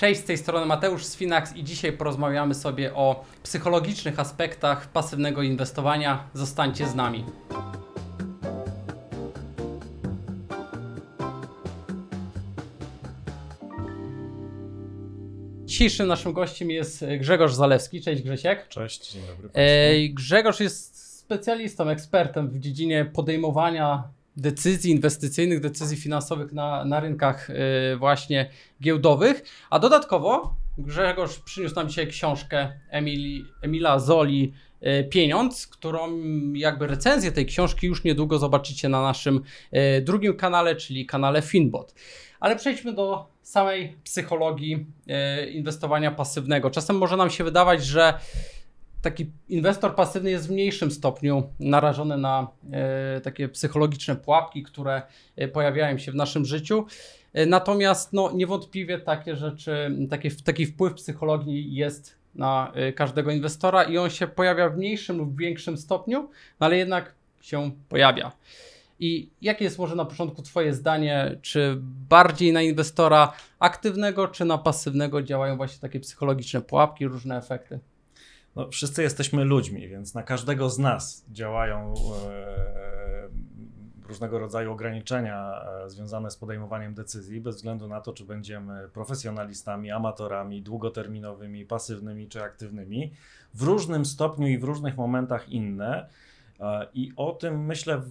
Cześć, z tej strony Mateusz z Finax i dzisiaj porozmawiamy sobie o psychologicznych aspektach pasywnego inwestowania. Zostańcie z nami. Dzisiejszym naszym gościem jest Grzegorz Zalewski. Cześć Grzesiek. Cześć, dzień dobry. Ej, Grzegorz jest specjalistą, ekspertem w dziedzinie podejmowania decyzji inwestycyjnych, decyzji finansowych na, na rynkach y, właśnie giełdowych. A dodatkowo Grzegorz przyniósł nam dzisiaj książkę Emili, Emila Zoli y, Pieniądz, którą jakby recenzję tej książki już niedługo zobaczycie na naszym y, drugim kanale, czyli kanale Finbot. Ale przejdźmy do samej psychologii inwestowania pasywnego. Czasem może nam się wydawać, że taki inwestor pasywny jest w mniejszym stopniu narażony na e, takie psychologiczne pułapki, które e, pojawiają się w naszym życiu. E, natomiast no, niewątpliwie takie rzeczy, taki, taki wpływ psychologii jest na każdego inwestora i on się pojawia w mniejszym lub większym stopniu, no, ale jednak się pojawia. I jakie jest może na początku Twoje zdanie, czy bardziej na inwestora aktywnego, czy na pasywnego działają właśnie takie psychologiczne pułapki, różne efekty? No, wszyscy jesteśmy ludźmi, więc na każdego z nas działają e, różnego rodzaju ograniczenia e, związane z podejmowaniem decyzji, bez względu na to, czy będziemy profesjonalistami, amatorami, długoterminowymi, pasywnymi czy aktywnymi. W różnym stopniu i w różnych momentach inne. E, I o tym myślę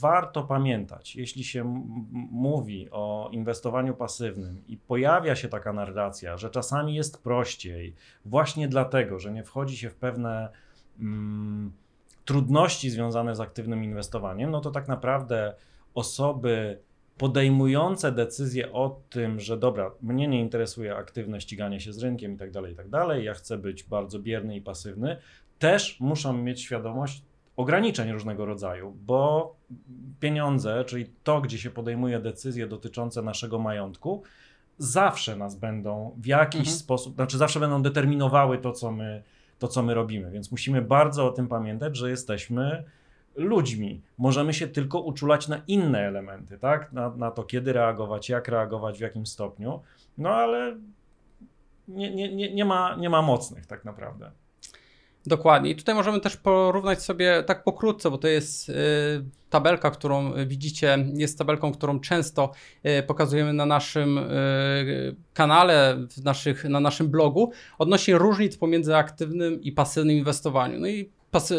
warto pamiętać. Jeśli się mówi o inwestowaniu pasywnym i pojawia się taka narracja, że czasami jest prościej, właśnie dlatego, że nie wchodzi się w pewne mm, trudności związane z aktywnym inwestowaniem, no to tak naprawdę osoby podejmujące decyzję o tym, że dobra, mnie nie interesuje aktywne ściganie się z rynkiem i tak dalej, i tak dalej, ja chcę być bardzo bierny i pasywny, też muszą mieć świadomość ograniczeń różnego rodzaju, bo pieniądze, czyli to, gdzie się podejmuje decyzje dotyczące naszego majątku, zawsze nas będą w jakiś Mhm. sposób, znaczy zawsze będą determinowały to, co my, to, co my robimy. Więc musimy bardzo o tym pamiętać, że jesteśmy ludźmi. Możemy się tylko uczulać na inne elementy, tak? Na, na to, kiedy reagować, jak reagować, w jakim stopniu. No ale nie, nie, nie, nie, ma, nie ma mocnych tak naprawdę. Dokładnie. I tutaj możemy też porównać sobie tak pokrótce, bo to jest y, tabelka, którą widzicie, jest tabelką, którą często y, pokazujemy na naszym y, kanale, w naszych, na naszym blogu, odnośnie różnic pomiędzy aktywnym i pasywnym inwestowaniu. No i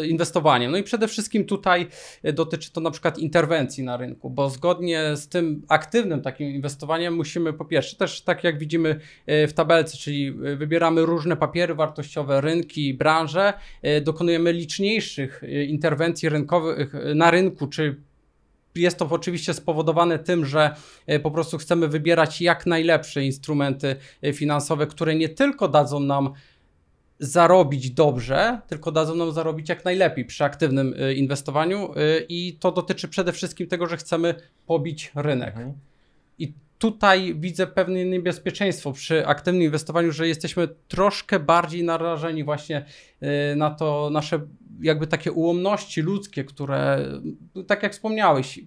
inwestowaniem. No i przede wszystkim tutaj y, dotyczy to na przykład interwencji na rynku, bo zgodnie z tym aktywnym takim inwestowaniem musimy po pierwsze też tak jak widzimy y, w tabelce, czyli y, wybieramy różne papiery wartościowe, rynki, branże, dokonujemy liczniejszych interwencji rynkowych na rynku, czy jest to oczywiście spowodowane tym, że po prostu chcemy wybierać jak najlepsze instrumenty finansowe, które nie tylko dadzą nam zarobić dobrze, tylko dadzą nam zarobić jak najlepiej przy aktywnym y, inwestowaniu y, i to dotyczy przede wszystkim tego, że chcemy pobić rynek. Mhm. I tutaj widzę pewne niebezpieczeństwo przy aktywnym inwestowaniu, że jesteśmy troszkę bardziej narażeni właśnie y, na to nasze jakby takie ułomności ludzkie, które tak jak wspomniałeś,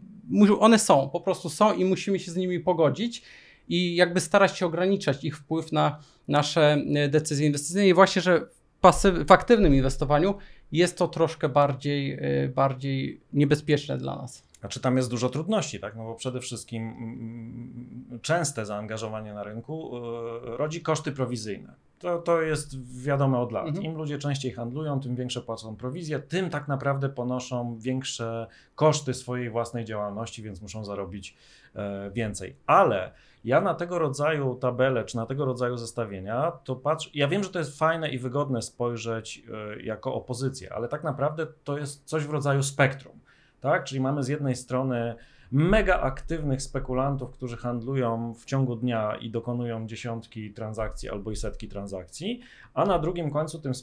one są, po prostu są i musimy się z nimi pogodzić i jakby starać się ograniczać ich wpływ na nasze y, decyzje inwestycyjne i właśnie, że w, pasyw- w aktywnym inwestowaniu jest to troszkę bardziej, y, bardziej niebezpieczne dla nas. Znaczy tam jest dużo trudności, tak? No bo przede wszystkim mm, częste zaangażowanie na rynku y, rodzi koszty prowizyjne. To, to jest wiadome od lat. Mhm. Im ludzie częściej handlują, tym większe płacą prowizje, tym tak naprawdę ponoszą większe koszty swojej własnej działalności, więc muszą zarobić e, więcej. Ale ja na tego rodzaju tabele, czy na tego rodzaju zestawienia, to patrzę, ja wiem, że to jest fajne i wygodne spojrzeć e, jako opozycję, ale tak naprawdę to jest coś w rodzaju spektrum tak? Czyli mamy z jednej strony mega aktywnych spekulantów, którzy handlują w ciągu dnia i dokonują dziesiątki transakcji albo i setki transakcji, a na drugim końcu tym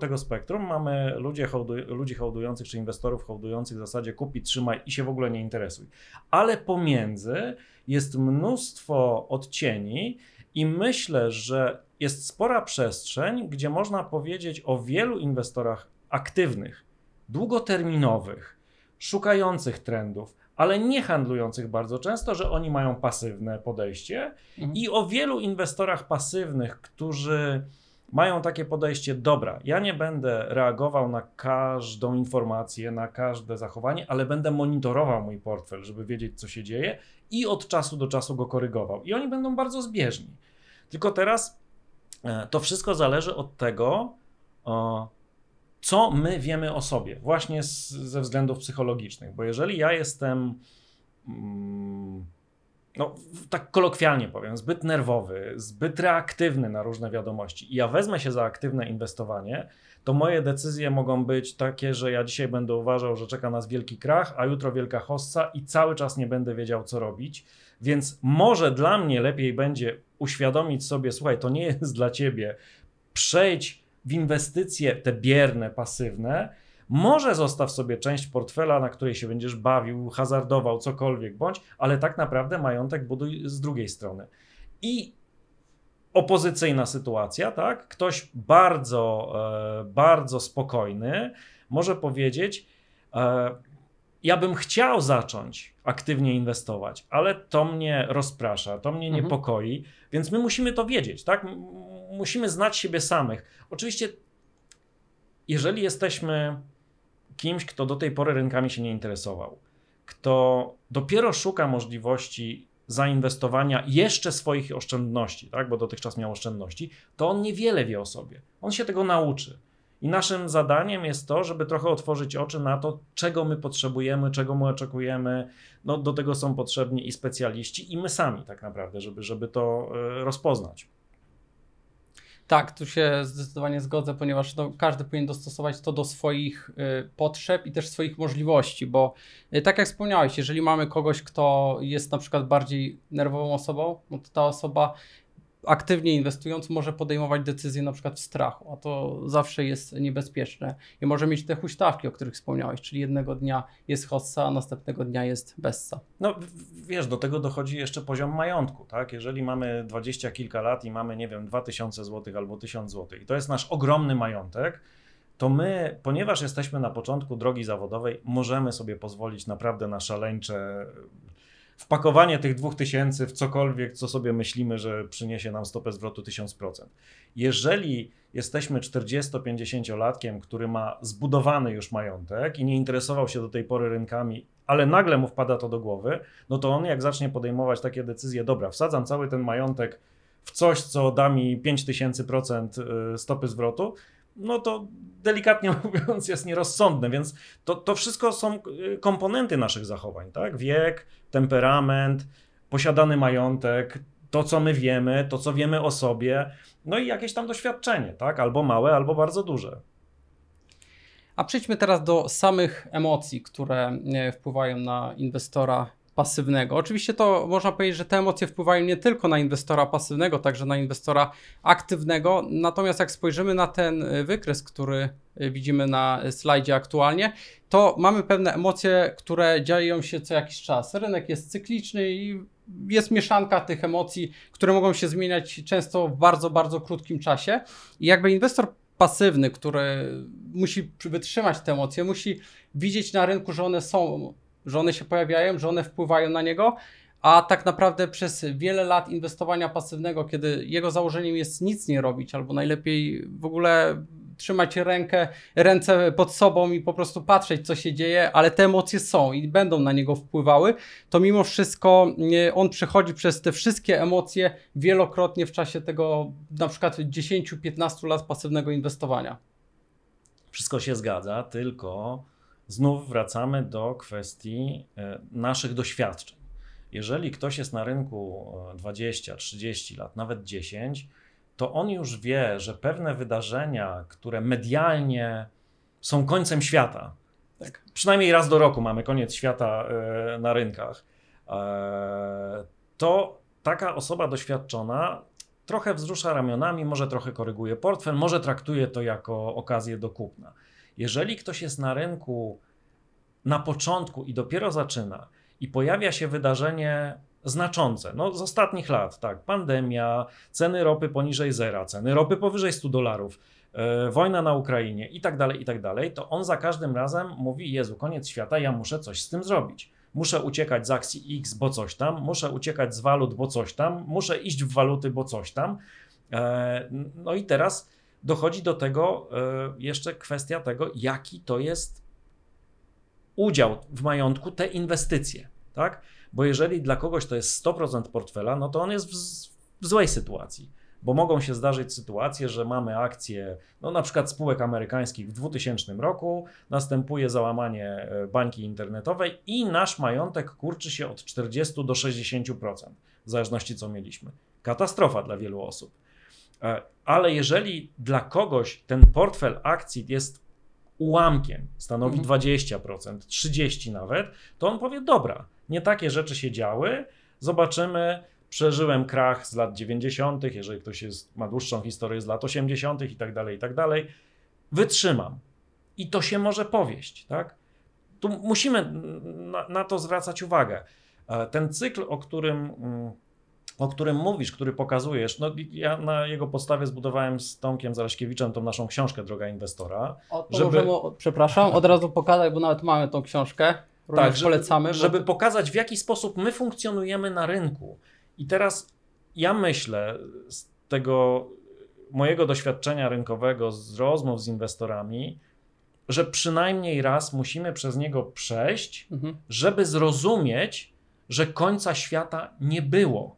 tego spektrum mamy ludzie hołduj, ludzi hołdujących czy inwestorów hołdujących w zasadzie kupi, trzymaj i się w ogóle nie interesuj. Ale pomiędzy jest mnóstwo odcieni i myślę, że jest spora przestrzeń, gdzie można powiedzieć o wielu inwestorach aktywnych, długoterminowych, szukających trendów, ale nie handlujących bardzo często, że oni mają pasywne podejście Mhm. i o wielu inwestorach pasywnych, którzy mają takie podejście, dobra, ja nie będę reagował na każdą informację, na każde zachowanie, ale będę monitorował mój portfel, żeby wiedzieć, co się dzieje i od czasu do czasu go korygował. I oni będą bardzo zbieżni. Tylko teraz e, to wszystko zależy od tego, o, co my wiemy o sobie, właśnie z, ze względów psychologicznych. Bo jeżeli ja jestem, mm, no tak kolokwialnie powiem, zbyt nerwowy, zbyt reaktywny na różne wiadomości i ja wezmę się za aktywne inwestowanie, to moje decyzje mogą być takie, że ja dzisiaj będę uważał, że czeka nas wielki krach, a jutro wielka hossa i cały czas nie będę wiedział, co robić. Więc może dla mnie lepiej będzie uświadomić sobie, słuchaj, to nie jest dla ciebie, przejdź w inwestycje te bierne, pasywne, może zostaw sobie część portfela, na której się będziesz bawił, hazardował, cokolwiek bądź, ale tak naprawdę majątek buduj z drugiej strony. I opozycyjna sytuacja, tak? Ktoś bardzo, e, bardzo spokojny może powiedzieć, e, ja bym chciał zacząć aktywnie inwestować, ale to mnie rozprasza, to mnie Mhm. niepokoi, więc my musimy to wiedzieć, tak? Musimy znać siebie samych. Oczywiście, jeżeli jesteśmy kimś, kto do tej pory rynkami się nie interesował, kto dopiero szuka możliwości zainwestowania jeszcze swoich oszczędności, tak? bo dotychczas miał oszczędności, to on niewiele wie o sobie. On się tego nauczy. I naszym zadaniem jest to, żeby trochę otworzyć oczy na to, czego my potrzebujemy, czego my oczekujemy. No, do tego są potrzebni i specjaliści, i my sami tak naprawdę, żeby, żeby to e, rozpoznać. Tak, tu się zdecydowanie zgodzę, ponieważ no, każdy powinien dostosować to do swoich y, potrzeb i też swoich możliwości, bo y, tak jak wspomniałeś, jeżeli mamy kogoś, kto jest na przykład bardziej nerwową osobą, no to ta osoba aktywnie inwestując może podejmować decyzje na przykład w strachu, a to zawsze jest niebezpieczne i może mieć te huśtawki, o których wspomniałeś, czyli jednego dnia jest hossa, a następnego dnia jest bessa. No wiesz, do tego dochodzi jeszcze poziom majątku, tak? Jeżeli mamy dwadzieścia kilka lat i mamy, nie wiem, 2000 zł albo 1000 zł i to jest nasz ogromny majątek, to my, ponieważ jesteśmy na początku drogi zawodowej, możemy sobie pozwolić naprawdę na szaleńcze wpakowanie tych 2000 w cokolwiek, co sobie myślimy, że przyniesie nam stopę zwrotu 1000%. Jeżeli jesteśmy 40-50-latkiem, który ma zbudowany już majątek i nie interesował się do tej pory rynkami, ale nagle mu wpada to do głowy, no to on jak zacznie podejmować takie decyzje, dobra, wsadzam cały ten majątek w coś, co da mi 5000% y, stopy zwrotu, no to delikatnie mówiąc jest nierozsądne, więc to, to wszystko są y, komponenty naszych zachowań, tak? Wiek, temperament, posiadany majątek, to co my wiemy, to co wiemy o sobie, no i jakieś tam doświadczenie, tak? Albo małe, albo bardzo duże. A przejdźmy teraz do samych emocji, które e, wpływają na inwestora pasywnego. Oczywiście to można powiedzieć, że te emocje wpływają nie tylko na inwestora pasywnego, także na inwestora aktywnego. Natomiast jak spojrzymy na ten e, wykres, który e, widzimy na e, slajdzie aktualnie, to mamy pewne emocje, które dzieją się co jakiś czas. Rynek jest cykliczny i jest mieszanka tych emocji, które mogą się zmieniać często w bardzo, bardzo krótkim czasie. I jakby inwestor pasywny, który musi wytrzymać te emocje, musi widzieć na rynku, że one są, że one się pojawiają, że one wpływają na niego, a tak naprawdę przez wiele lat inwestowania pasywnego, kiedy jego założeniem jest nic nie robić, albo najlepiej w ogóle trzymać rękę, ręce pod sobą i po prostu patrzeć, co się dzieje, ale te emocje są i będą na niego wpływały, to mimo wszystko on przechodzi przez te wszystkie emocje wielokrotnie w czasie tego na przykład 10-15 lat pasywnego inwestowania. Wszystko się zgadza, tylko znów wracamy do kwestii e, naszych doświadczeń. Jeżeli ktoś jest na rynku e, 20, 30 lat, nawet 10, to on już wie, że pewne wydarzenia, które medialnie są końcem świata, Tak. przynajmniej raz do roku mamy koniec świata e, na rynkach, e, to taka osoba doświadczona trochę wzrusza ramionami, może trochę koryguje portfel, może traktuje to jako okazję do kupna. Jeżeli ktoś jest na rynku na początku i dopiero zaczyna i pojawia się wydarzenie znaczące, no z ostatnich lat, tak, pandemia, ceny ropy poniżej zera, ceny ropy powyżej 100 dolarów, e, wojna na Ukrainie i tak dalej, i tak dalej, to on za każdym razem mówi, Jezu, koniec świata, ja muszę coś z tym zrobić. muszę uciekać z akcji X, bo coś tam, muszę uciekać z walut, bo coś tam, muszę iść w waluty, bo coś tam. E, no i teraz dochodzi do tego e, jeszcze kwestia tego, jaki to jest udział w majątku, te inwestycje, tak? Bo jeżeli dla kogoś to jest 100% portfela, no to on jest w, w złej sytuacji bo mogą się zdarzyć sytuacje, że mamy akcje, no na przykład spółek amerykańskich w 2000 roku, następuje załamanie e, bańki internetowej i nasz majątek kurczy się od 40 do 60%, w zależności co mieliśmy. Katastrofa dla wielu osób. E, ale jeżeli dla kogoś ten portfel akcji jest ułamkiem, stanowi Mhm. 20%, 30% nawet, to on powie: Dobra, nie takie rzeczy się działy, zobaczymy. Przeżyłem krach z lat 90., jeżeli ktoś jest, ma dłuższą historię z lat 80. i tak dalej, i tak dalej. Wytrzymam. I to się może powieść, tak? Tu musimy na, na to zwracać uwagę. E, Ten cykl, o którym, mm, o którym mówisz, który pokazujesz, no ja na jego podstawie zbudowałem z Tomkiem Zaleśkiewiczem tą naszą książkę Droga Inwestora. O, Żeby- możemy, przepraszam, od razu pokazać, bo nawet mamy tą książkę. Tak, żeby- polecamy. bo- Żeby pokazać, w jaki sposób my funkcjonujemy na rynku. I teraz ja myślę z tego mojego doświadczenia rynkowego, z rozmów z inwestorami, że przynajmniej raz musimy przez niego przejść, Mhm. żeby zrozumieć, że końca świata nie było.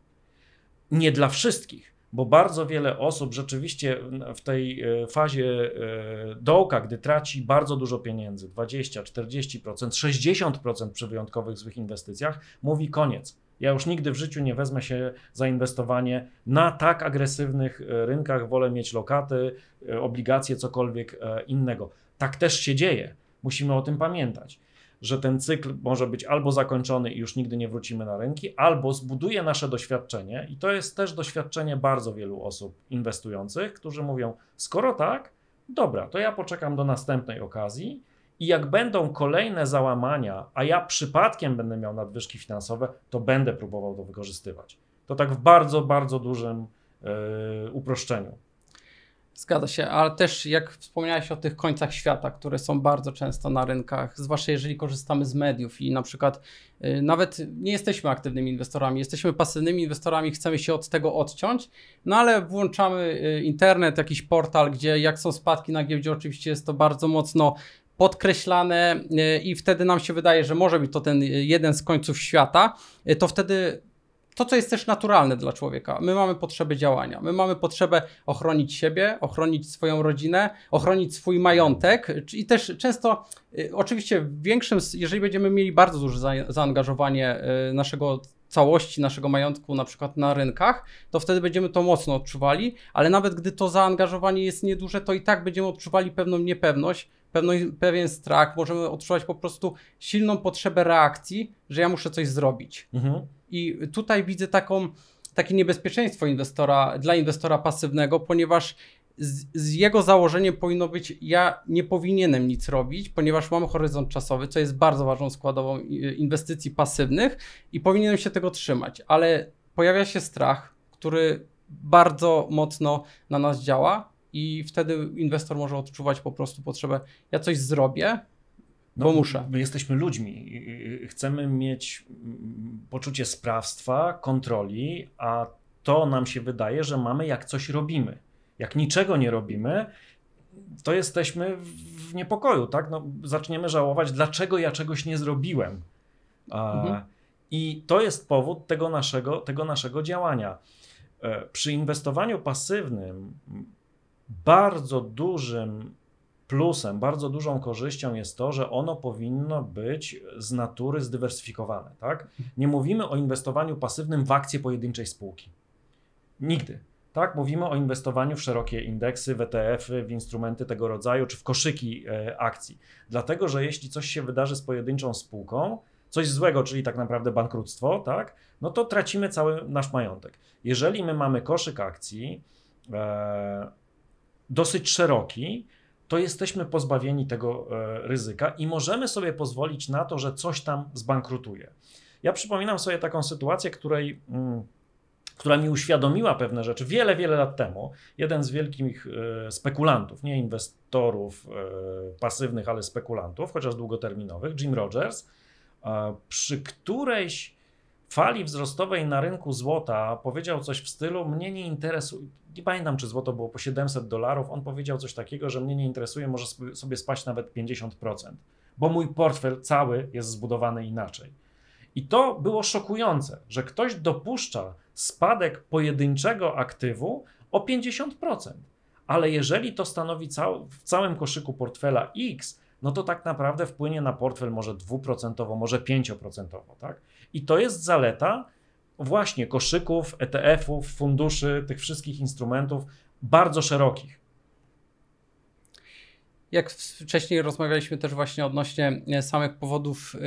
Nie dla wszystkich, bo bardzo wiele osób rzeczywiście w tej e, fazie e, dołka, gdy traci bardzo dużo pieniędzy 20, 40%, 60% przy wyjątkowych złych inwestycjach, mówi koniec. Ja już nigdy w życiu nie wezmę się za inwestowanie na tak agresywnych e, rynkach, wolę mieć lokaty, obligacje, cokolwiek innego. Tak też się dzieje. Musimy o tym pamiętać że ten cykl może być albo zakończony i już nigdy nie wrócimy na rynki, albo zbuduje nasze doświadczenie, i to jest też doświadczenie bardzo wielu osób inwestujących, którzy mówią: Skoro tak, dobra, to ja poczekam do następnej okazji. I jak będą kolejne załamania, a ja przypadkiem będę miał nadwyżki finansowe, to będę próbował to wykorzystywać. To tak w bardzo, bardzo dużym yy, uproszczeniu. Zgadza się, ale też jak wspomniałeś o tych końcach świata, które są bardzo często na rynkach, zwłaszcza jeżeli korzystamy z mediów i na przykład y, nawet nie jesteśmy aktywnymi inwestorami, jesteśmy pasywnymi inwestorami, chcemy się od tego odciąć, no ale włączamy y, internet, jakiś portal, gdzie jak są spadki na giełdzie, oczywiście jest to bardzo mocno podkreślane y, i wtedy nam się wydaje, że może być to ten jeden z końców świata, to wtedy to, co jest też naturalne dla człowieka. My mamy potrzebę działania, my mamy potrzebę ochronić siebie, ochronić swoją rodzinę, ochronić swój majątek i też często, y, oczywiście w większym, jeżeli będziemy mieli bardzo duże za, zaangażowanie y, naszego całości naszego majątku na przykład na rynkach, to wtedy będziemy to mocno odczuwali, ale nawet gdy to zaangażowanie jest nieduże, to i tak będziemy odczuwali pewną niepewność, pewną, pewien strach, możemy odczuwać po prostu silną potrzebę reakcji, że ja muszę coś zrobić. Mhm. I tutaj widzę taką, takie niebezpieczeństwo inwestora, dla inwestora pasywnego, ponieważ z, z jego założeniem powinno być, ja nie powinienem nic robić, ponieważ mam horyzont czasowy, co jest bardzo ważną składową i- inwestycji pasywnych i powinienem się tego trzymać, ale pojawia się strach, który bardzo mocno na nas działa i wtedy inwestor może odczuwać po prostu potrzebę, ja coś zrobię, bo muszę. My jesteśmy ludźmi. Chcemy mieć mm, poczucie sprawstwa, kontroli, a to nam się wydaje, że mamy jak coś robimy. Jak niczego nie robimy, to jesteśmy w niepokoju, tak? No, zaczniemy żałować, dlaczego ja czegoś nie zrobiłem. Mhm. I to jest powód tego naszego, tego naszego działania. E, Przy inwestowaniu pasywnym bardzo dużym plusem, bardzo dużą korzyścią jest to, że ono powinno być z natury zdywersyfikowane. Tak? Nie mówimy o inwestowaniu pasywnym w akcje pojedynczej spółki. Nigdy. Tak, mówimy o inwestowaniu w szerokie indeksy, w ETF-y, w instrumenty tego rodzaju, czy w koszyki e, akcji. Dlatego, że jeśli coś się wydarzy z pojedynczą spółką, coś złego, czyli tak naprawdę bankructwo, tak, no to tracimy cały nasz majątek. Jeżeli my mamy koszyk akcji e, dosyć szeroki, to jesteśmy pozbawieni tego e, ryzyka i możemy sobie pozwolić na to, że coś tam zbankrutuje. Ja przypominam sobie taką sytuację, której, mm, która mi uświadomiła pewne rzeczy wiele, wiele lat temu. Jeden z wielkich e, spekulantów, nie inwestorów e, pasywnych, ale spekulantów, chociaż długoterminowych, Jim Rogers, przy którejś fali wzrostowej na rynku złota powiedział coś w stylu: Mnie nie interesuje. Nie pamiętam, czy złoto było po 700 dolarów. On powiedział coś takiego, że mnie nie interesuje, może sobie spaść nawet 50%, bo mój portfel cały jest zbudowany inaczej. I to było szokujące, że ktoś dopuszcza spadek pojedynczego aktywu o 50%. Ale jeżeli to stanowi cał, w całym koszyku portfela X, no to tak naprawdę wpłynie na portfel może 2%, może 5%, tak? I to jest zaleta właśnie koszyków, ETF-ów, funduszy, tych wszystkich instrumentów bardzo szerokich. Jak wcześniej rozmawialiśmy też właśnie odnośnie e, samych powodów e,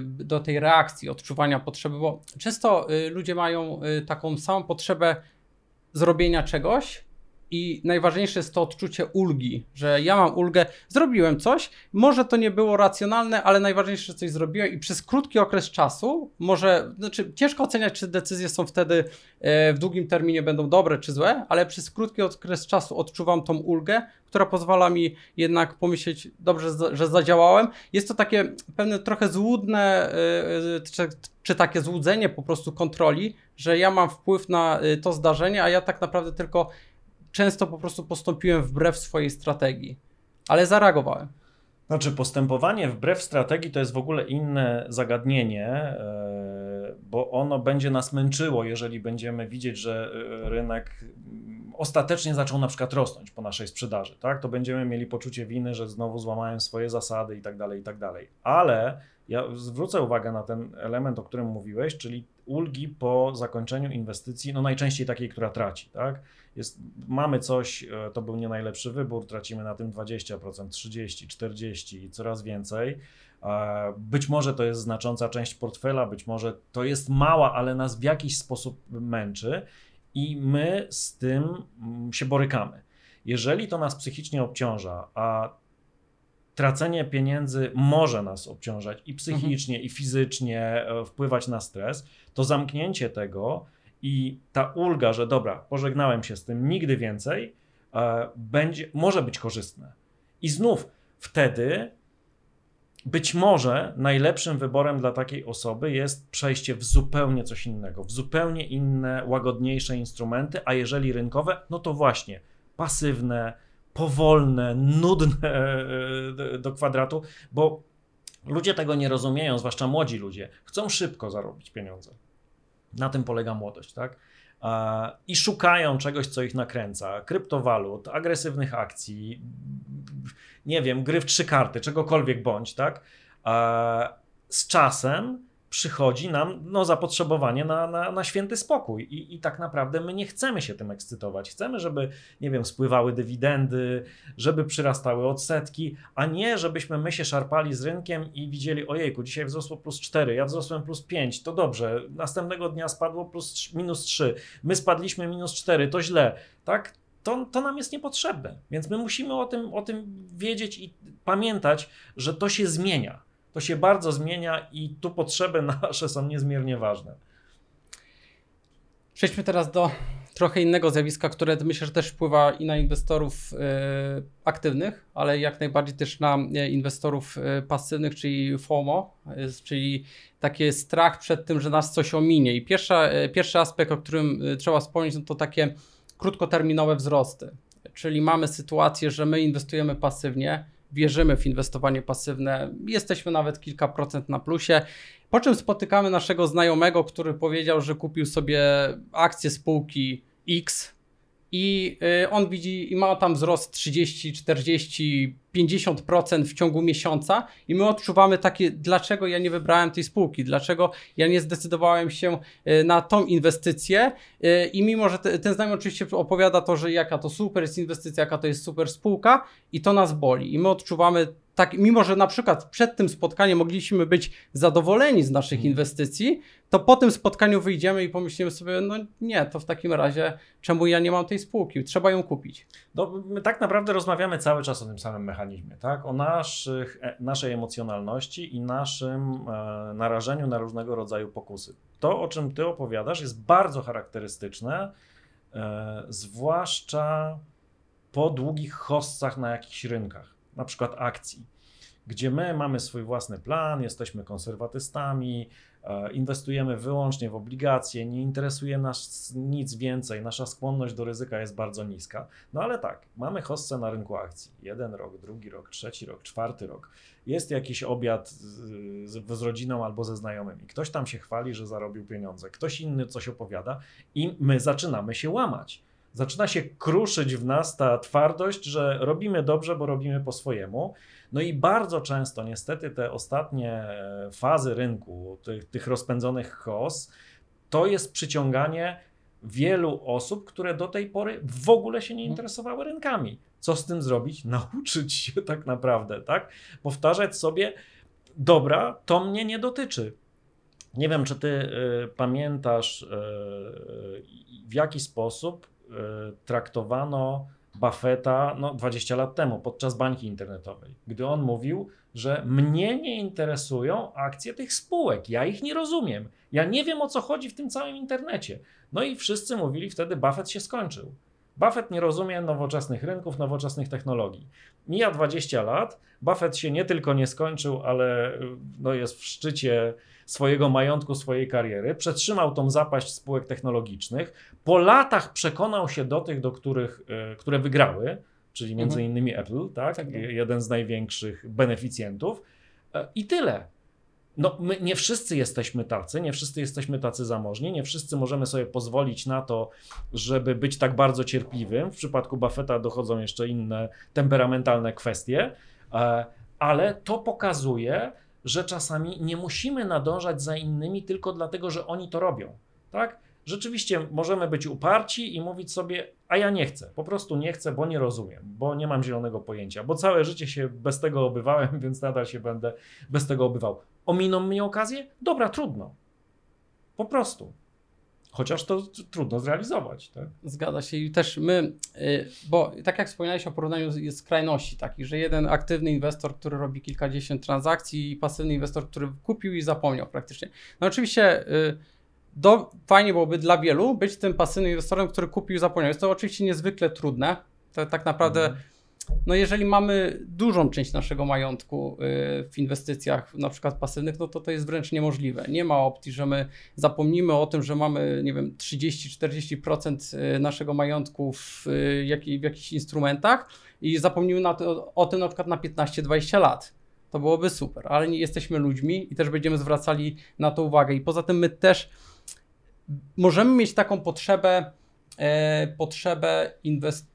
do tej reakcji, odczuwania potrzeby, bo często e, ludzie mają taką samą potrzebę zrobienia czegoś, i najważniejsze jest to odczucie ulgi, że ja mam ulgę, zrobiłem coś, może to nie było racjonalne, ale najważniejsze, że coś zrobiłem i przez krótki okres czasu, może, znaczy ciężko oceniać, czy decyzje są wtedy w długim terminie będą dobre czy złe, ale przez krótki okres czasu odczuwam tą ulgę, która pozwala mi jednak pomyśleć, dobrze, że zadziałałem. Jest to takie pewne trochę złudne, y, y, czy, czy takie złudzenie po prostu kontroli, że ja mam wpływ na y, to zdarzenie, a ja tak naprawdę tylko często po prostu postąpiłem wbrew swojej strategii, ale zareagowałem. Znaczy, postępowanie wbrew strategii to jest w ogóle inne zagadnienie, e, bo ono będzie nas męczyło, jeżeli będziemy widzieć, że e, rynek ostatecznie zaczął na przykład rosnąć po naszej sprzedaży, tak? To będziemy mieli poczucie winy, że znowu złamałem swoje zasady i tak dalej, i tak dalej. Ale ja zwrócę uwagę na ten element, o którym mówiłeś, czyli ulgi po zakończeniu inwestycji, no najczęściej takiej, która traci, tak? Jest, mamy coś, e, to był nie najlepszy wybór, tracimy na tym 20%, 30, 40 i coraz więcej. E, być może to jest znacząca część portfela, być może to jest mała, ale nas w jakiś sposób męczy i my z tym mm, się borykamy. Jeżeli to nas psychicznie obciąża, a tracenie pieniędzy może nas obciążać i psychicznie, mhm. i fizycznie, e, wpływać na stres, to zamknięcie tego i ta ulga, że dobra, pożegnałem się z tym, nigdy więcej, e, będzie, może być korzystne. I znów wtedy być może najlepszym wyborem dla takiej osoby jest przejście w zupełnie coś innego, w zupełnie inne, łagodniejsze instrumenty, a jeżeli rynkowe, no to właśnie pasywne, powolne, nudne e, do kwadratu, bo ludzie tego nie rozumieją, zwłaszcza młodzi ludzie. Chcą szybko zarobić pieniądze. Na tym polega młodość, tak? I szukają czegoś, co ich nakręca. Kryptowalut, agresywnych akcji, nie wiem, gry w trzy karty, czegokolwiek bądź, tak? Z czasem przychodzi nam no, zapotrzebowanie na, na, na święty spokój I, i tak naprawdę my nie chcemy się tym ekscytować. Chcemy, żeby, nie wiem, spływały dywidendy, żeby przyrastały odsetki, a nie żebyśmy my się szarpali z rynkiem i widzieli, ojejku, dzisiaj wzrosło plus 4, ja wzrosłem plus 5, to dobrze, następnego dnia spadło plus minus 3, my spadliśmy minus 4, to źle, tak? To, to nam jest niepotrzebne. Więc my musimy o tym, o tym wiedzieć i pamiętać, że to się zmienia to się bardzo zmienia i tu potrzeby nasze są niezmiernie ważne. Przejdźmy teraz do trochę innego zjawiska, które myślę, że też wpływa i na inwestorów y, aktywnych, ale jak najbardziej też na y, inwestorów y, pasywnych, czyli FOMO, czyli taki strach przed tym, że nas coś ominie. I pierwsza, pierwszy aspekt, o którym trzeba wspomnieć, no to takie krótkoterminowe wzrosty. Czyli mamy sytuację, że my inwestujemy pasywnie, wierzymy w inwestowanie pasywne, jesteśmy nawet kilka procent na plusie. Po czym spotykamy naszego znajomego, który powiedział, że kupił sobie akcje spółki X i y, on widzi i ma tam wzrost 30, 40, 50% w ciągu miesiąca i my odczuwamy takie, dlaczego ja nie wybrałem tej spółki, dlaczego ja nie zdecydowałem się y, na tą inwestycję y, i mimo, że ten znajomy oczywiście opowiada to, że jaka to super jest inwestycja, jaka to jest super spółka i to nas boli i my odczuwamy tak, mimo że na przykład przed tym spotkaniem mogliśmy być zadowoleni z naszych hmm. inwestycji, to po tym spotkaniu wyjdziemy i pomyślimy sobie, no nie, to w takim razie czemu ja nie mam tej spółki? Trzeba ją kupić. No, my tak naprawdę rozmawiamy cały czas o tym samym mechanizmie, tak? O naszych, e, naszej emocjonalności i naszym e, narażeniu na różnego rodzaju pokusy. To, o czym ty opowiadasz, jest bardzo charakterystyczne, e, zwłaszcza po długich hossach na jakichś rynkach, na przykład akcji gdzie my mamy swój własny plan, jesteśmy konserwatystami, e, inwestujemy wyłącznie w obligacje, nie interesuje nas nic więcej, nasza skłonność do ryzyka jest bardzo niska. No ale tak, mamy hossę na rynku akcji. Jeden rok, drugi rok, trzeci rok, czwarty rok. Jest jakiś obiad z, z, rodziną albo ze znajomymi. Ktoś tam się chwali, że zarobił pieniądze, ktoś inny coś opowiada i my zaczynamy się łamać zaczyna się kruszyć w nas ta twardość, że robimy dobrze, bo robimy po swojemu. No i bardzo często, niestety, te ostatnie e, fazy rynku, tych, tych rozpędzonych chaos, to jest przyciąganie wielu osób, które do tej pory w ogóle się nie Mhm. interesowały rynkami. Co z tym zrobić? Nauczyć się tak naprawdę, tak? Powtarzać sobie, dobra, to mnie nie dotyczy. Nie wiem, czy ty y, pamiętasz, y, w jaki sposób traktowano Buffetta no, 20 lat temu podczas bańki internetowej, gdy on mówił, że mnie nie interesują akcje tych spółek, ja ich nie rozumiem, ja nie wiem o co chodzi w tym całym internecie. No i wszyscy mówili wtedy, Buffett się skończył. Buffett nie rozumie nowoczesnych rynków, nowoczesnych technologii. Mija 20 lat, Buffett się nie tylko nie skończył, ale y, no, jest w szczycie swojego majątku, swojej kariery, przetrzymał tą zapaść spółek technologicznych, po latach przekonał się do tych, do których, e, które wygrały, czyli między Mhm. innymi Apple, tak? Tak, tak. jeden z największych beneficjentów E, i tyle. No, my nie wszyscy jesteśmy tacy, nie wszyscy jesteśmy tacy zamożni, nie wszyscy możemy sobie pozwolić na to, żeby być tak bardzo cierpliwym. W przypadku Buffetta dochodzą jeszcze inne temperamentalne kwestie, e, ale to pokazuje, że czasami nie musimy nadążać za innymi tylko dlatego, że oni to robią. Tak? Rzeczywiście możemy być uparci i mówić sobie, a ja nie chcę, po prostu nie chcę, bo nie rozumiem, bo nie mam zielonego pojęcia, bo całe życie się bez tego obywałem, więc nadal się będę bez tego obywał. Ominą mnie okazję? Dobra, trudno. Po prostu. Chociaż to trudno zrealizować. Tak? Zgadza się i też my, y, bo tak jak wspomniałeś o porównaniu jest skrajności takich, że jeden aktywny inwestor, który robi kilkadziesiąt transakcji i pasywny inwestor, który kupił i zapomniał praktycznie. No oczywiście y, do, fajnie byłoby dla wielu być tym pasywnym inwestorem, który kupił i zapomniał. Jest to oczywiście niezwykle trudne. To tak naprawdę Mhm. No jeżeli mamy dużą część naszego majątku y, w inwestycjach, na przykład pasywnych, no to to jest wręcz niemożliwe. Nie ma opcji, że my zapomnimy o tym, że mamy, nie wiem, 30-40% y, naszego majątku w, y, w jakichś instrumentach i zapomnimy na to, o tym na przykład na 15-20 lat. To byłoby super, ale nie jesteśmy ludźmi i też będziemy zwracali na to uwagę. I poza tym my też możemy mieć taką potrzebę, e, potrzebę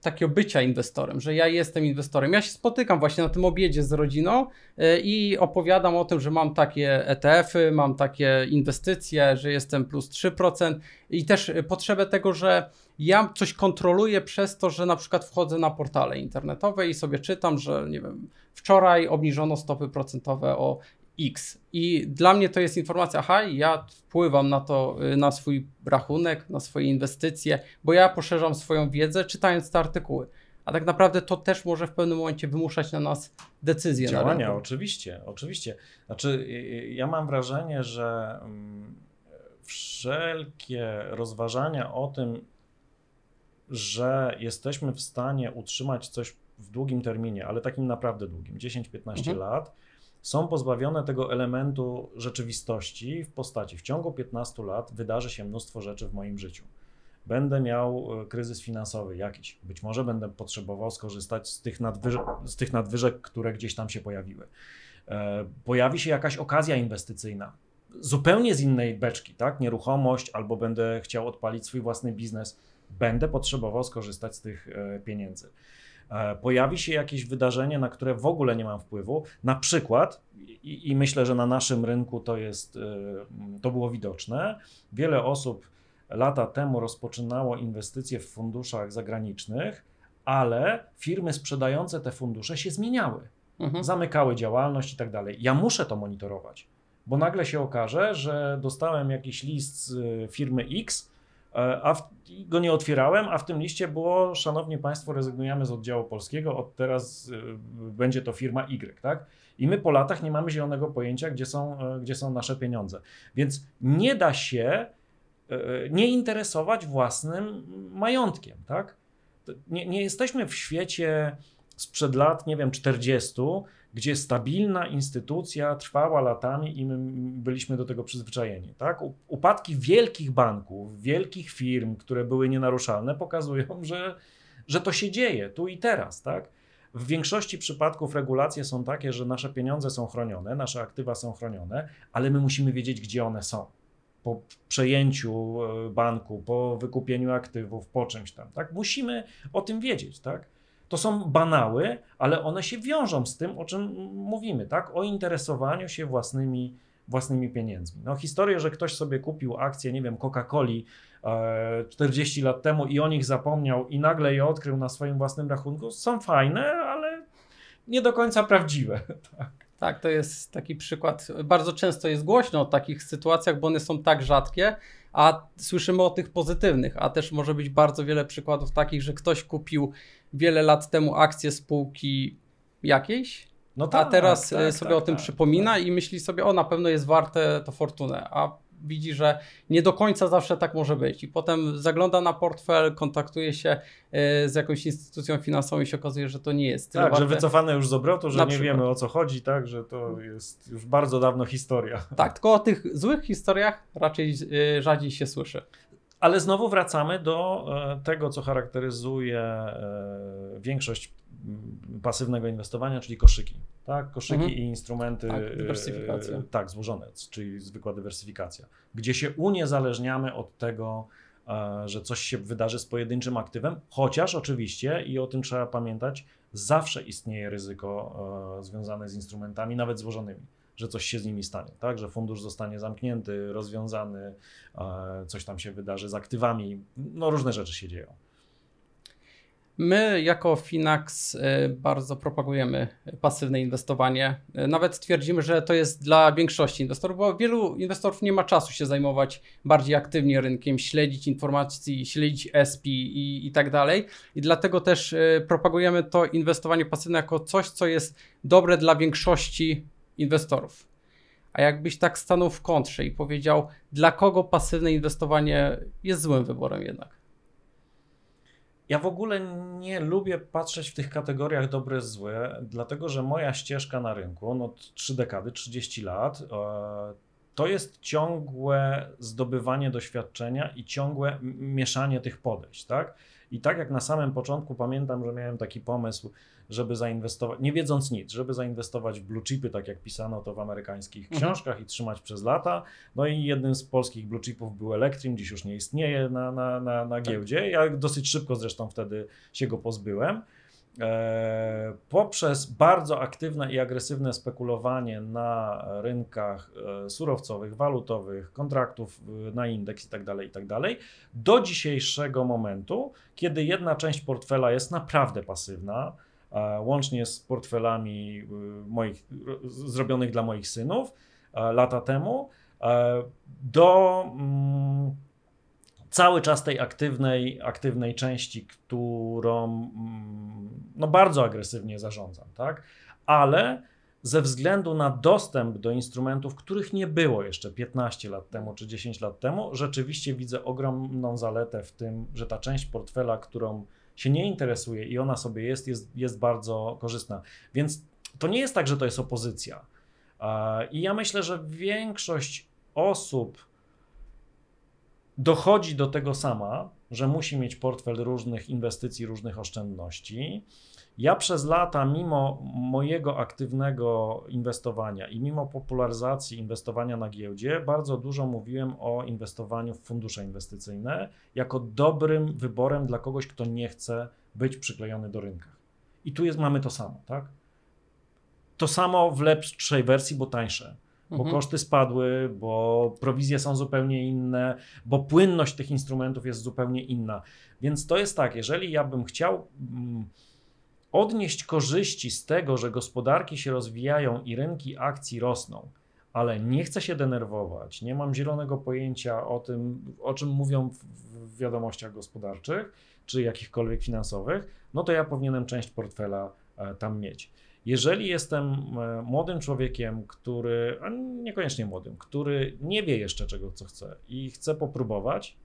takiego bycia inwestorem, że ja jestem inwestorem. Ja się spotykam właśnie na tym obiedzie z rodziną e, i opowiadam o tym, że mam takie ETF-y, mam takie inwestycje, że jestem plus 3% i też potrzebę tego, że ja coś kontroluję przez to, że na przykład wchodzę na portale internetowe i sobie czytam, że nie wiem, wczoraj obniżono stopy procentowe o X. I dla mnie to jest informacja, aha, ja wpływam na to, y, na swój rachunek, na swoje inwestycje, bo ja poszerzam swoją wiedzę, czytając te artykuły. A tak naprawdę to też może w pewnym momencie wymuszać na nas decyzje. na Działania, rynku. oczywiście, oczywiście. Znaczy, y, y, ja mam wrażenie, że mm, wszelkie rozważania o tym, że jesteśmy w stanie utrzymać coś w długim terminie, ale takim naprawdę długim, 10-15 Mhm. lat, są pozbawione tego elementu rzeczywistości w postaci w ciągu 15 lat wydarzy się mnóstwo rzeczy w moim życiu. Będę miał e, kryzys finansowy jakiś. Być może będę potrzebował skorzystać z tych, nadwyżek, z tych nadwyżek, które gdzieś tam się pojawiły. E, Pojawi się jakaś okazja inwestycyjna, zupełnie z innej beczki, tak? Nieruchomość, albo będę chciał odpalić swój własny biznes. Będę potrzebował skorzystać z tych e, pieniędzy. E, Pojawi się jakieś wydarzenie, na które w ogóle nie mam wpływu, na przykład, i, i myślę, że na naszym rynku to jest, e, to było widoczne, wiele osób lata temu rozpoczynało inwestycje w funduszach zagranicznych, ale firmy sprzedające te fundusze się zmieniały Mhm. zamykały działalność i tak dalej. Ja muszę to monitorować, bo nagle się okaże, że dostałem jakiś list z y, firmy X, e, a w, go nie otwierałem, a w tym liście było, szanowni państwo, rezygnujemy z oddziału polskiego, od teraz y, będzie to firma Y, tak? I my po latach nie mamy zielonego pojęcia, gdzie są, e, gdzie są nasze pieniądze. Więc nie da się e, nie interesować własnym majątkiem, tak? Nie, nie jesteśmy w świecie sprzed lat, nie wiem, 40, gdzie stabilna instytucja trwała latami i my byliśmy do tego przyzwyczajeni. Tak? Upadki wielkich banków, wielkich firm, które były nienaruszalne, pokazują, że, że to się dzieje tu i teraz. Tak? W większości przypadków regulacje są takie, że nasze pieniądze są chronione, nasze aktywa są chronione, ale my musimy wiedzieć, gdzie one są. Po przejęciu e, banku, po wykupieniu aktywów, po czymś tam. Tak? Musimy o tym wiedzieć. Tak? To są banały, ale one się wiążą z tym, o czym mówimy, tak? O interesowaniu się własnymi, własnymi pieniędzmi. No, historie, że ktoś sobie kupił akcję, nie wiem, Coca-Coli e, 40 lat temu i o nich zapomniał i nagle je odkrył na swoim własnym rachunku, są fajne, ale nie do końca prawdziwe. Tak, to jest taki przykład. Bardzo często jest głośno o takich sytuacjach, bo one są tak rzadkie, a słyszymy o tych pozytywnych, a też może być bardzo wiele przykładów takich, że ktoś kupił wiele lat temu akcję spółki jakiejś, No a teraz tak, e, tak, sobie tak, o tym tak, przypomina tak. i myśli sobie, o na pewno jest warte to fortunę, a widzi, że nie do końca zawsze tak może być i potem zagląda na portfel, kontaktuje się e, z jakąś instytucją finansową i się okazuje, że to nie jest Tak, że wycofane już z obrotu, że Na nie przykład. wiemy o co chodzi, tak, że to jest już bardzo dawno historia. Tak, tylko o tych złych historiach raczej e, rzadziej się słyszy. Ale znowu wracamy do e, tego, co charakteryzuje e, większość mm, pasywnego inwestowania, czyli koszyki. Tak? Koszyki Mhm. i instrumenty. Tak, e, dywersyfikacja. tak, złożone, czyli zwykła dywersyfikacja, gdzie się uniezależniamy od tego, że coś się wydarzy z pojedynczym aktywem, chociaż oczywiście, i o tym trzeba pamiętać, zawsze istnieje ryzyko związane z instrumentami, nawet złożonymi. Że coś się z nimi stanie, tak? Że fundusz zostanie zamknięty, rozwiązany, e, coś tam się wydarzy z aktywami. No, różne rzeczy się dzieją. My jako Finax e, bardzo propagujemy pasywne inwestowanie. E, Nawet twierdzimy, że to jest dla większości inwestorów, bo wielu inwestorów nie ma czasu się zajmować bardziej aktywnie rynkiem, śledzić informacji, śledzić SP i, i tak dalej. I dlatego też propagujemy to inwestowanie pasywne jako coś, co jest dobre dla większości inwestorów. A jakbyś tak stanął w kontrze i powiedział, dla kogo pasywne inwestowanie jest złym wyborem jednak? Ja w ogóle nie lubię patrzeć w tych kategoriach dobre, złe, dlatego że moja ścieżka na rynku, no 3 dekady, 30 lat, e, to jest ciągłe zdobywanie doświadczenia i ciągłe mieszanie tych podejść, tak? I tak jak na samym początku pamiętam, że miałem taki pomysł, żeby zainwestować, nie wiedząc nic, żeby zainwestować w blue chipy, tak jak pisano to w amerykańskich Mhm. książkach i trzymać przez lata. No i jednym z polskich blue chipów był Elektrim, dziś już nie istnieje na, na, na, na giełdzie. Ja dosyć szybko zresztą wtedy się go pozbyłem. E, poprzez bardzo aktywne i agresywne spekulowanie na rynkach e, surowcowych, walutowych, kontraktów e, na indeks itd., itd., do dzisiejszego momentu, kiedy jedna część portfela jest naprawdę pasywna, łącznie z portfelami moich, ro- zrobionych dla moich synów lata temu, do mm, cały czas tej aktywnej, aktywnej części, którą mm, no, bardzo agresywnie zarządzam, tak? Ale ze względu na dostęp do instrumentów, których nie było jeszcze 15 lat temu czy 10 lat temu, rzeczywiście widzę ogromną zaletę w tym, że ta część portfela, którą się nie interesuje i ona sobie jest, jest, jest bardzo korzystna. Więc to nie jest tak, że to jest opozycja. I ja myślę, że większość osób dochodzi do tego sama, że musi mieć portfel różnych inwestycji, różnych oszczędności. Ja przez lata, mimo mojego aktywnego inwestowania i mimo popularyzacji inwestowania na giełdzie, bardzo dużo mówiłem o inwestowaniu w fundusze inwestycyjne jako dobrym wyborem dla kogoś, kto nie chce być przyklejony do rynka. I tu jest, mamy to samo, tak? To samo w lepszej wersji, bo tańsze bo Mhm. koszty spadły, bo prowizje są zupełnie inne, bo płynność tych instrumentów jest zupełnie inna. Więc to jest tak, jeżeli ja bym chciał mm, odnieść korzyści z tego, że gospodarki się rozwijają i rynki akcji rosną, ale nie chcę się denerwować, nie mam zielonego pojęcia o tym, o czym mówią w, wiadomościach gospodarczych czy jakichkolwiek finansowych, no to ja powinienem część portfela e, tam mieć. Jeżeli jestem e, młodym człowiekiem, który, a niekoniecznie młodym, który nie wie jeszcze czego, co chce i chce popróbować,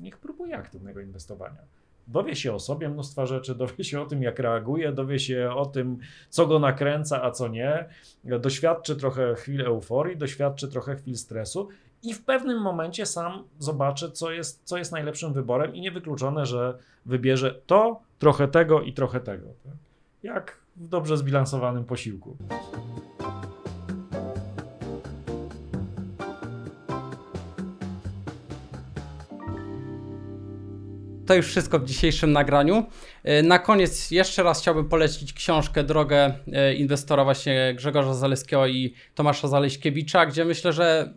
niech próbuje aktywnego inwestowania. dowie się o sobie mnóstwa rzeczy, dowie się o tym, jak reaguje, dowie się o tym, co go nakręca, a co nie, doświadczy trochę chwil euforii, doświadczy trochę chwil stresu i w pewnym momencie sam zobaczy, co jest, co jest najlepszym wyborem i niewykluczone, że wybierze to, trochę tego i trochę tego. Tak? Jak w dobrze zbilansowanym posiłku. To już wszystko w dzisiejszym nagraniu. E, Na koniec jeszcze raz chciałbym polecić książkę Drogę e, inwestora właśnie Grzegorza Zaleskiego i Tomasza Zaleśkiewicza, gdzie myślę, że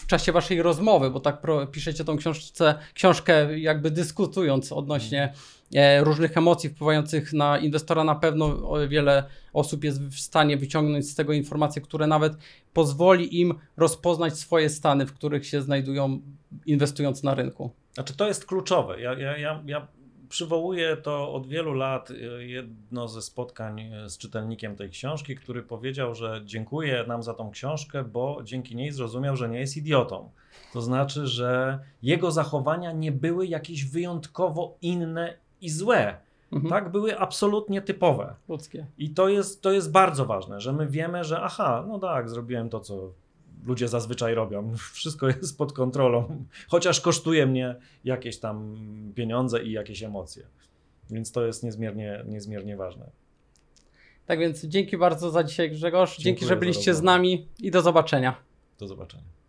w czasie waszej rozmowy, bo tak piszecie tą książce, książkę jakby dyskutując odnośnie e, różnych emocji wpływających na inwestora, na pewno wiele osób jest w stanie wyciągnąć z tego informacje, które nawet pozwoli im rozpoznać swoje stany, w których się znajdują inwestując na rynku. Znaczy, to jest kluczowe. Ja, ja, ja, ja przywołuję to od wielu lat. y, Jedno ze spotkań y, z czytelnikiem tej książki, który powiedział, że dziękuję nam za tą książkę, bo dzięki niej zrozumiał, że nie jest idiotą. To znaczy, że jego zachowania nie były jakieś wyjątkowo inne i złe. Mhm. Tak, były absolutnie typowe. Ludzkie. I to jest, to jest bardzo ważne, że my wiemy, że aha, no tak, zrobiłem to, co ludzie zazwyczaj robią. Wszystko jest pod kontrolą, chociaż kosztuje mnie jakieś tam pieniądze i jakieś emocje. Więc to jest niezmiernie, niezmiernie ważne. Tak więc dzięki bardzo za dzisiaj Grzegorz. Dzięki, Dziękuję że za byliście z nami i do zobaczenia. Do zobaczenia.